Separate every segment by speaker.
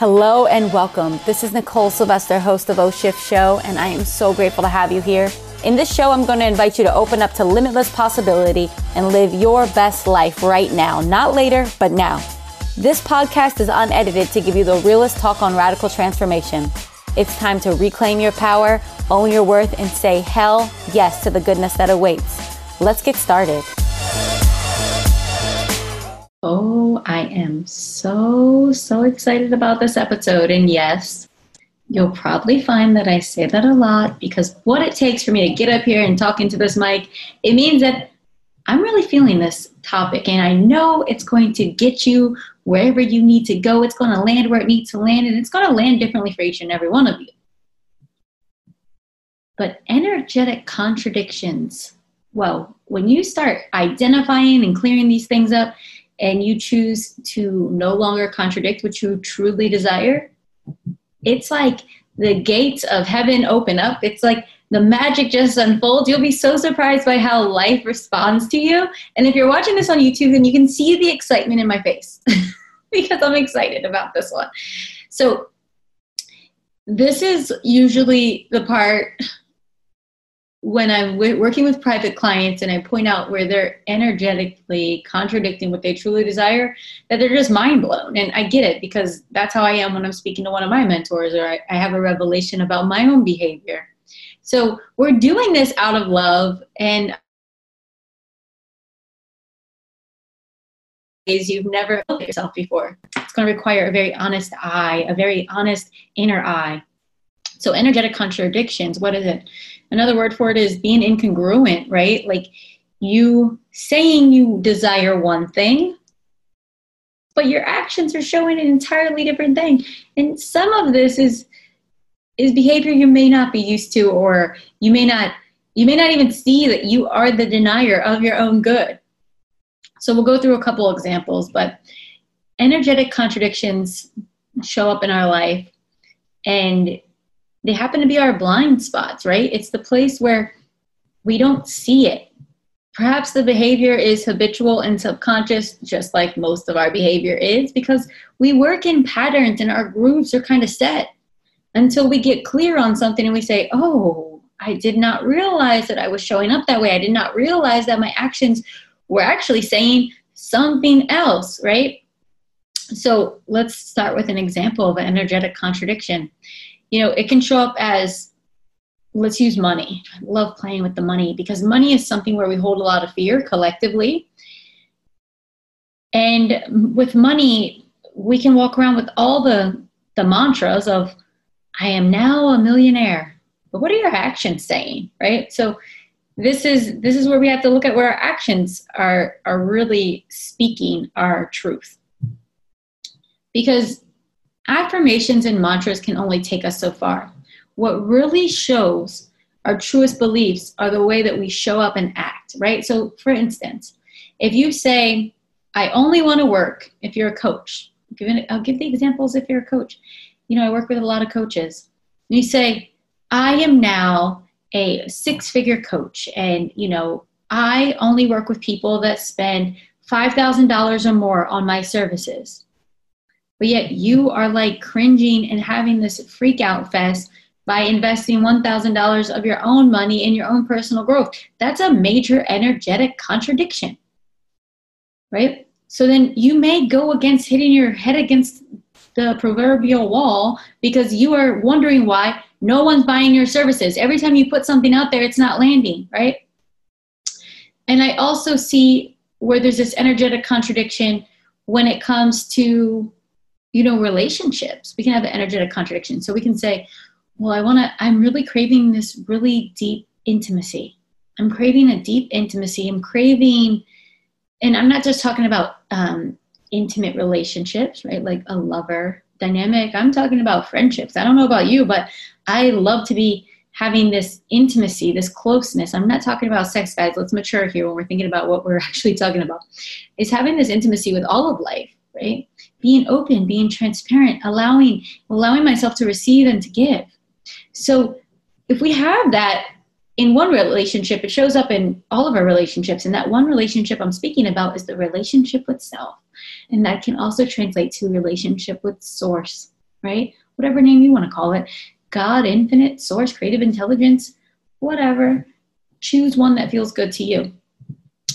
Speaker 1: Hello and welcome. This is Nicole Sylvester, host of O Shift Show, and I am so grateful to have you here. In this show, I'm going to invite you to open up to limitless possibility and live your best life right now. Not later, but now. This podcast is unedited to give you the realest talk on radical transformation. It's time to reclaim your power, own your worth, and say hell yes to the goodness that awaits. Let's get started. Am so, so excited about this episode. And yes, you'll probably find that I say that a lot because what it takes for me to get up here and talk into this mic, it means that I'm really feeling this topic and I know it's going to get you wherever you need to go. It's going to land where it needs to land and it's going to land differently for each and every one of you. But energetic contradictions, well, when you start identifying and clearing these things up, and you choose to no longer contradict what you truly desire, it's like the gates of heaven open up. It's like the magic just unfolds. You'll be so surprised by how life responds to you. And if you're watching this on YouTube, then you can see the excitement in my face because I'm excited about this one. So, this is usually the part when I'm w- working with private clients and I point out where they're energetically contradicting what they truly desire, that they're just mind blown. And I get it because that's how I am when I'm speaking to one of my mentors or I, I have a revelation about my own behavior. So we're doing this out of love and you've never looked yourself before. It's going to require a very honest eye, a very honest inner eye. So energetic contradictions, what is it? Another word for it is being incongruent, right? Like you saying you desire one thing, but your actions are showing an entirely different thing. And some of this is is behavior you may not be used to or you may not you may not even see that you are the denier of your own good. So we'll go through a couple examples, but energetic contradictions show up in our life and they happen to be our blind spots, right? It's the place where we don't see it. Perhaps the behavior is habitual and subconscious, just like most of our behavior is, because we work in patterns and our grooves are kind of set until we get clear on something and we say, oh, I did not realize that I was showing up that way. I did not realize that my actions were actually saying something else, right? So let's start with an example of an energetic contradiction you know, it can show up as let's use money. I love playing with the money because money is something where we hold a lot of fear collectively. And with money, we can walk around with all the the mantras of I am now a millionaire. But what are your actions saying, right? So this is this is where we have to look at where our actions are are really speaking our truth. Because Affirmations and mantras can only take us so far. What really shows our truest beliefs are the way that we show up and act, right? So, for instance, if you say, I only want to work, if you're a coach, I'll give the examples if you're a coach. You know, I work with a lot of coaches. You say, I am now a six figure coach, and, you know, I only work with people that spend $5,000 or more on my services but yet you are like cringing and having this freak out fest by investing $1,000 of your own money in your own personal growth. That's a major energetic contradiction, right? So then you may go against hitting your head against the proverbial wall because you are wondering why no one's buying your services. Every time you put something out there, it's not landing, right? And I also see where there's this energetic contradiction when it comes to you know relationships. We can have an energetic contradiction. So we can say well i want to i'm really craving this really deep intimacy. I'm craving a deep intimacy. I'm craving and i'm not just talking about um, intimate relationships right? Like a lover dynamic. I'm talking about friendships. I don't know about you but i love to be having this intimacy this closeness. I'm not talking about sex guys. Let's mature here when we're thinking about what we're actually talking about. Is having this intimacy with all of life right being open, being transparent, allowing allowing myself to receive and to give. So if we have that in one relationship, it shows up in all of our relationships. And that one relationship I'm speaking about is the relationship with self. And that can also translate to relationship with source. right? Whatever name you want to call it. God, infinite, source, creative intelligence, whatever. Choose one that feels good to you.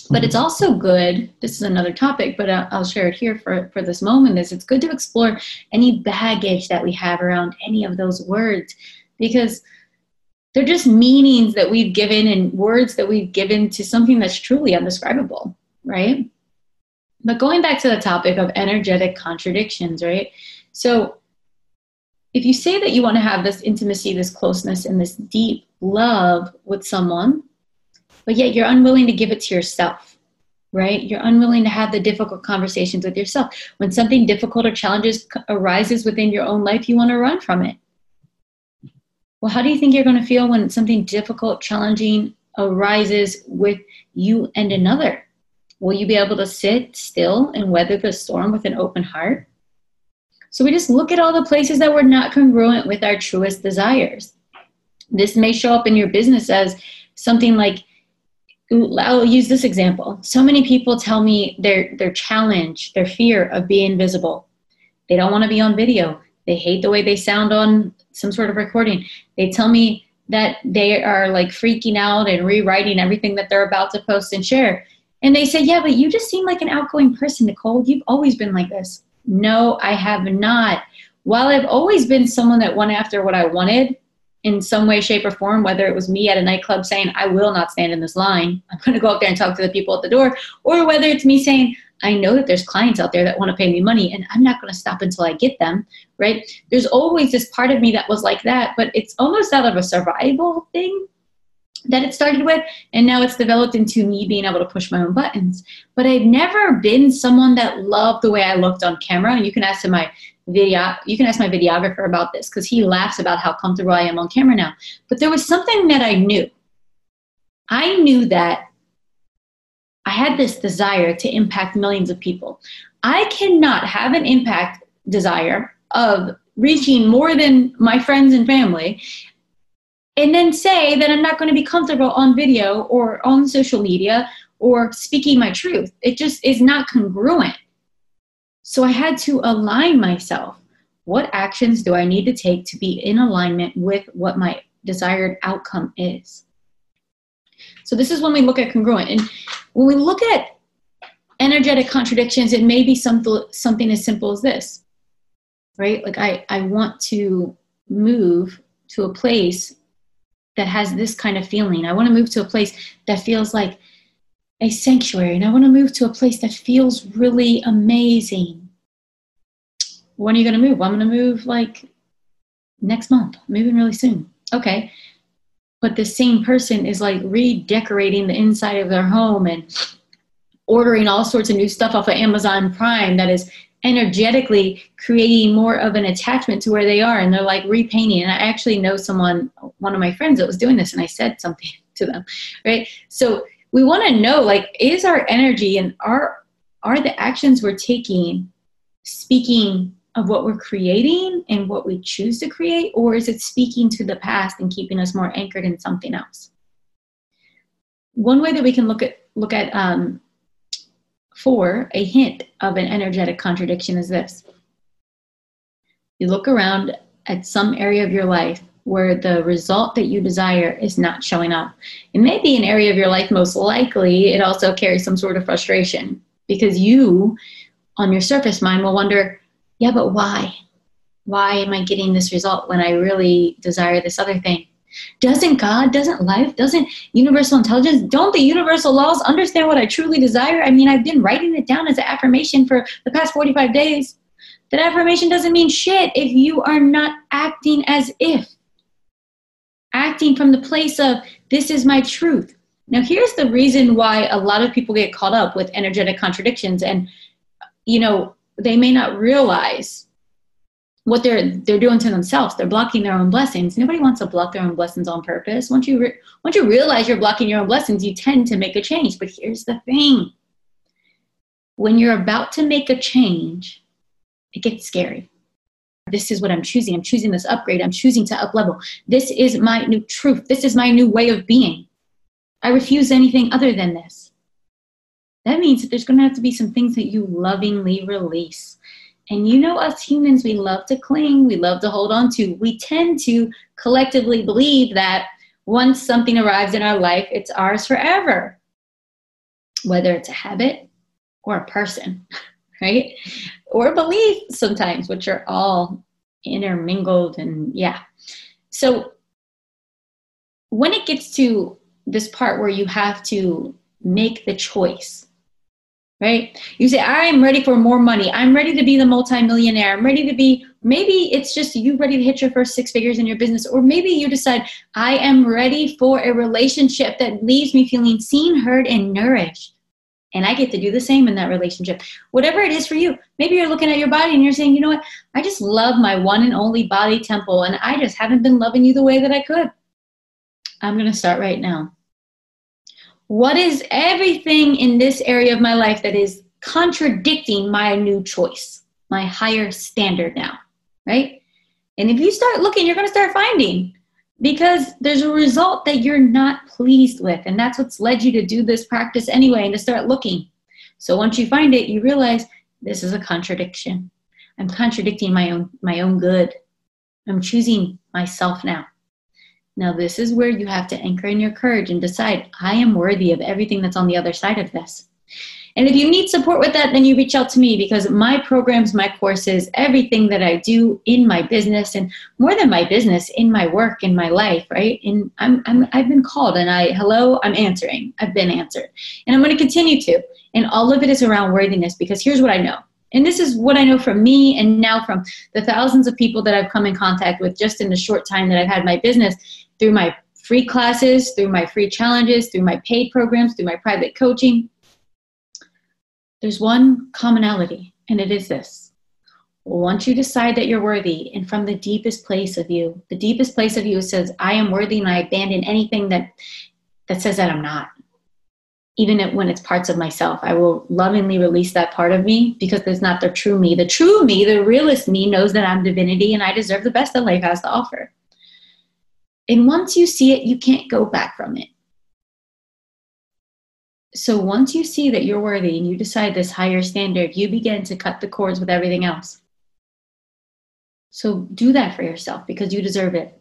Speaker 1: But it's mm-hmm. also good, this is another topic, but I'll share it here for, for this moment, is it's good to explore any baggage that we have around any of those words because they're just meanings that we've given and words that we've given to something that's truly undescribable, right? But going back to the topic of energetic contradictions, right? So if you say that you want to have this intimacy, this closeness, and this deep love with someone, but yet you're unwilling to give it to yourself, right? You're unwilling to have the difficult conversations with yourself. When something difficult or challenges arises within your own life, you want to run from it. Well, how do you think you're going to feel when something difficult, challenging arises with you and another? Will you be able to sit still and weather the storm with an open heart? So we just look at all the places that we're not congruent with our truest desires. This may show up in your business as something like I'll use this example. So many people tell me their their challenge, their fear of being visible. They don't want to be on video. They hate the way they sound on some sort of recording. They tell me that they are like freaking out and rewriting everything that they're about to post and share. And they say, "Yeah, but you just seem like an outgoing person, Nicole. You've always been like this." No, I have not. While I've always been someone that went after what I wanted, in some way, shape, or form, whether it was me at a nightclub saying, I will not stand in this line, I'm going to go up there and talk to the people at the door, or whether it's me saying, I know that there's clients out there that want to pay me money and I'm not going to stop until I get them, right? There's always this part of me that was like that, but it's almost out of a survival thing that it started with and now it's developed into me being able to push my own buttons. But i've never been someone that loved the way i looked on camera. And you can ask my video you can ask my videographer about this because he laughs about how comfortable i am on camera now. But there was something that i knew. I knew that i had this desire to impact millions of people. I cannot have an impact desire of reaching more than my friends and family and then say that i'm not going to be comfortable on video or on social media or speaking my truth it just is not congruent so I had to align myself. What actions do I need to take to be in alignment with what my desired outcome is? So this is when we look at congruent. And when we look at energetic contradictions, it may be something something as simple as this. Right? Like I, I want to move to a place that has this kind of feeling. I want to move to a place that feels like a sanctuary and I want to move to a place that feels really amazing. When are you going to move? Well, I'm going to move like next month, moving really soon. Okay. But the same person is like redecorating the inside of their home and ordering all sorts of new stuff off of Amazon Prime that is energetically creating more of an attachment to where they are and they're like repainting. And i actually know someone one of my friends that was doing this and i said something to them right? So we want to know like is our energy and are are the actions we're taking speaking of what we're creating and what we choose to create or is it speaking to the past and keeping us more anchored in something else? One way that we can look at look at um, for a hint of an energetic contradiction is this you look around at some area of your life where the result that you desire is not showing up. It may be an area of your life, most likely, it also carries some sort of frustration because you, on your surface mind, will wonder, yeah, but why? Why am I getting this result when I really desire this other thing? Doesn't God, doesn't life, doesn't universal intelligence, don't the universal laws understand what I truly desire? I mean, I've been writing it down as an affirmation for the past 45 days. That affirmation doesn't mean shit if you are not acting as if acting from the place of this is my truth. Now, here's the reason why a lot of people get caught up with energetic contradictions, and you know they may not realize what they're they're doing to themselves. They're blocking their own blessings. Nobody wants to block their own blessings on purpose. Once you re- once you realize you're blocking your own blessings, you tend to make a change. But here's the thing: when you're about to make a change, it gets scary this is what I'm choosing. I'm choosing this upgrade. I'm choosing to up level. This is my new truth. This is my new way of being. I refuse anything other than this. That means that there's going to have to be some things that you lovingly release. And you know, us humans, we love to cling, we love to hold on to. We tend to collectively believe that once something arrives in our life, it's ours forever, whether it's a habit or a person, right? Or belief sometimes, which are all intermingled. And yeah. So when it gets to this part where you have to make the choice, right? You say, I'm ready for more money. I'm ready to be the multimillionaire. I'm ready to be, maybe it's just you ready to hit your first six figures in your business. Or maybe you decide, I am ready for a relationship that leaves me feeling seen, heard, and nourished. And I get to do the same in that relationship. Whatever it is for you. Maybe you're looking at your body and you're saying, you know what? I just love my one and only body temple, and I just haven't been loving you the way that I could. I'm going to start right now. What is everything in this area of my life that is contradicting my new choice, my higher standard now, right? And if you start looking, you're going to start finding because there's a result that you're not pleased with. And that's what's led you to do this practice anyway and to start looking. So once you find it, you realize this is a contradiction. I'm contradicting my own my own good. I'm choosing myself now. Now, this is where you have to anchor in your courage and decide, I am worthy of everything that's on the other side of this. And if you need support with that, then you reach out to me because my programs, my courses, everything that I do in my business and more than my business, in my work, in my life, right? And I'm, I'm I've been called and I hello, I'm answering. I've been answered. And I'm going to continue to. And all of it is around worthiness because here's what I know. And this is what I know from me and now from the thousands of people that I've come in contact with just in the short time that I've had my business through my free classes, through my free challenges, through my paid programs, through my private coaching. There's one commonality, and it is this. Once you decide that you're worthy, and from the deepest place of you, the deepest place of you says, I am worthy, and I abandon anything that, that says that I'm not. Even when it's parts of myself, I will lovingly release that part of me because it's not the true me. The true me, the realest me, knows that I'm divinity and I deserve the best that life has to offer. And once you see it, you can't go back from it. So once you see that you're worthy and you decide this higher standard, you begin to cut the cords with everything else. So do that for yourself because you deserve it.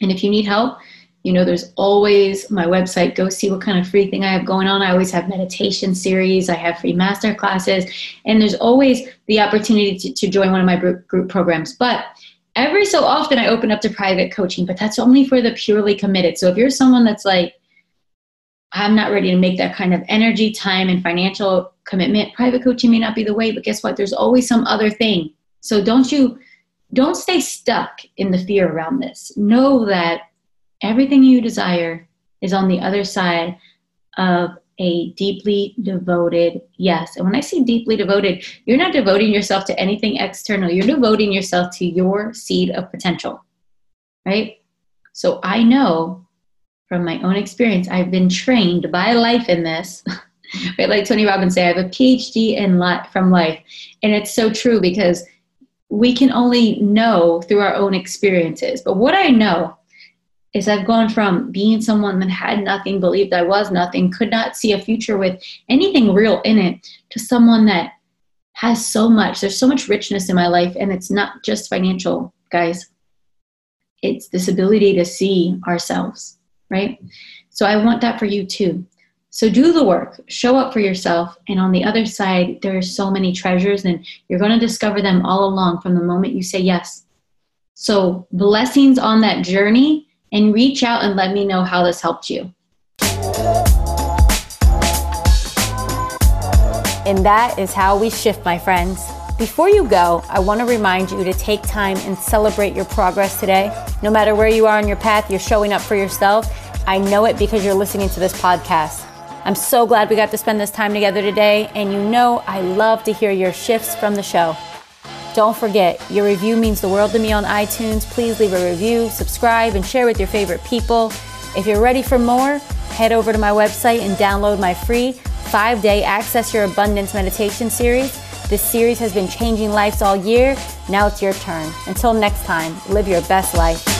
Speaker 1: And if you need help, you know, there's always my website. Go see what kind of free thing I have going on. I always have meditation series, I have free master classes, and there's always the opportunity to, to join one of my group, programs. But every so often I open up to private coaching, but that's only for the purely committed. So if you're someone that's like, I'm not ready to make that kind of energy, time, and financial commitment, private coaching may not be the way, but guess what? There's always some other thing. So don't you don't stay stuck in the fear around this. Know that everything you desire is on the other side of a deeply devoted yes. And when I say deeply devoted, you're not devoting yourself to anything external, you're devoting yourself to your seed of potential, right? So I know from my own experience, I've been trained by life in this. right? Like Tony Robbins say, I have a PhD in life from life. And it's so true because we can only know through our own experiences. But what I know is I've gone from being someone that had nothing, believed I was nothing, could not see a future with anything real in it, to someone that has so much. There's so much richness in my life, and it's not just financial, guys. It's this ability to see ourselves, right? So I want that for you too. So do the work, show up for yourself, and on the other side, there are so many treasures, and you're going to discover them all along from the moment you say yes. So, blessings on that journey and reach out and let me know how this helped you.
Speaker 2: And that is how we shift, my friends. Before you go, I want to remind you to take time and celebrate your progress today. No matter where you are on your path, you're showing up for yourself. I know it because you're listening to this podcast. I'm so glad we got to spend this time together today, and you know I love to hear your shifts from the show. Don't forget, your review means the world to me on iTunes. Please leave a review, subscribe, and share with your favorite people. If you're ready for more, head over to my website and download my free five day Access Your Abundance meditation series. This series has been changing lives all year. Now it's your turn. Until next time, live your best life.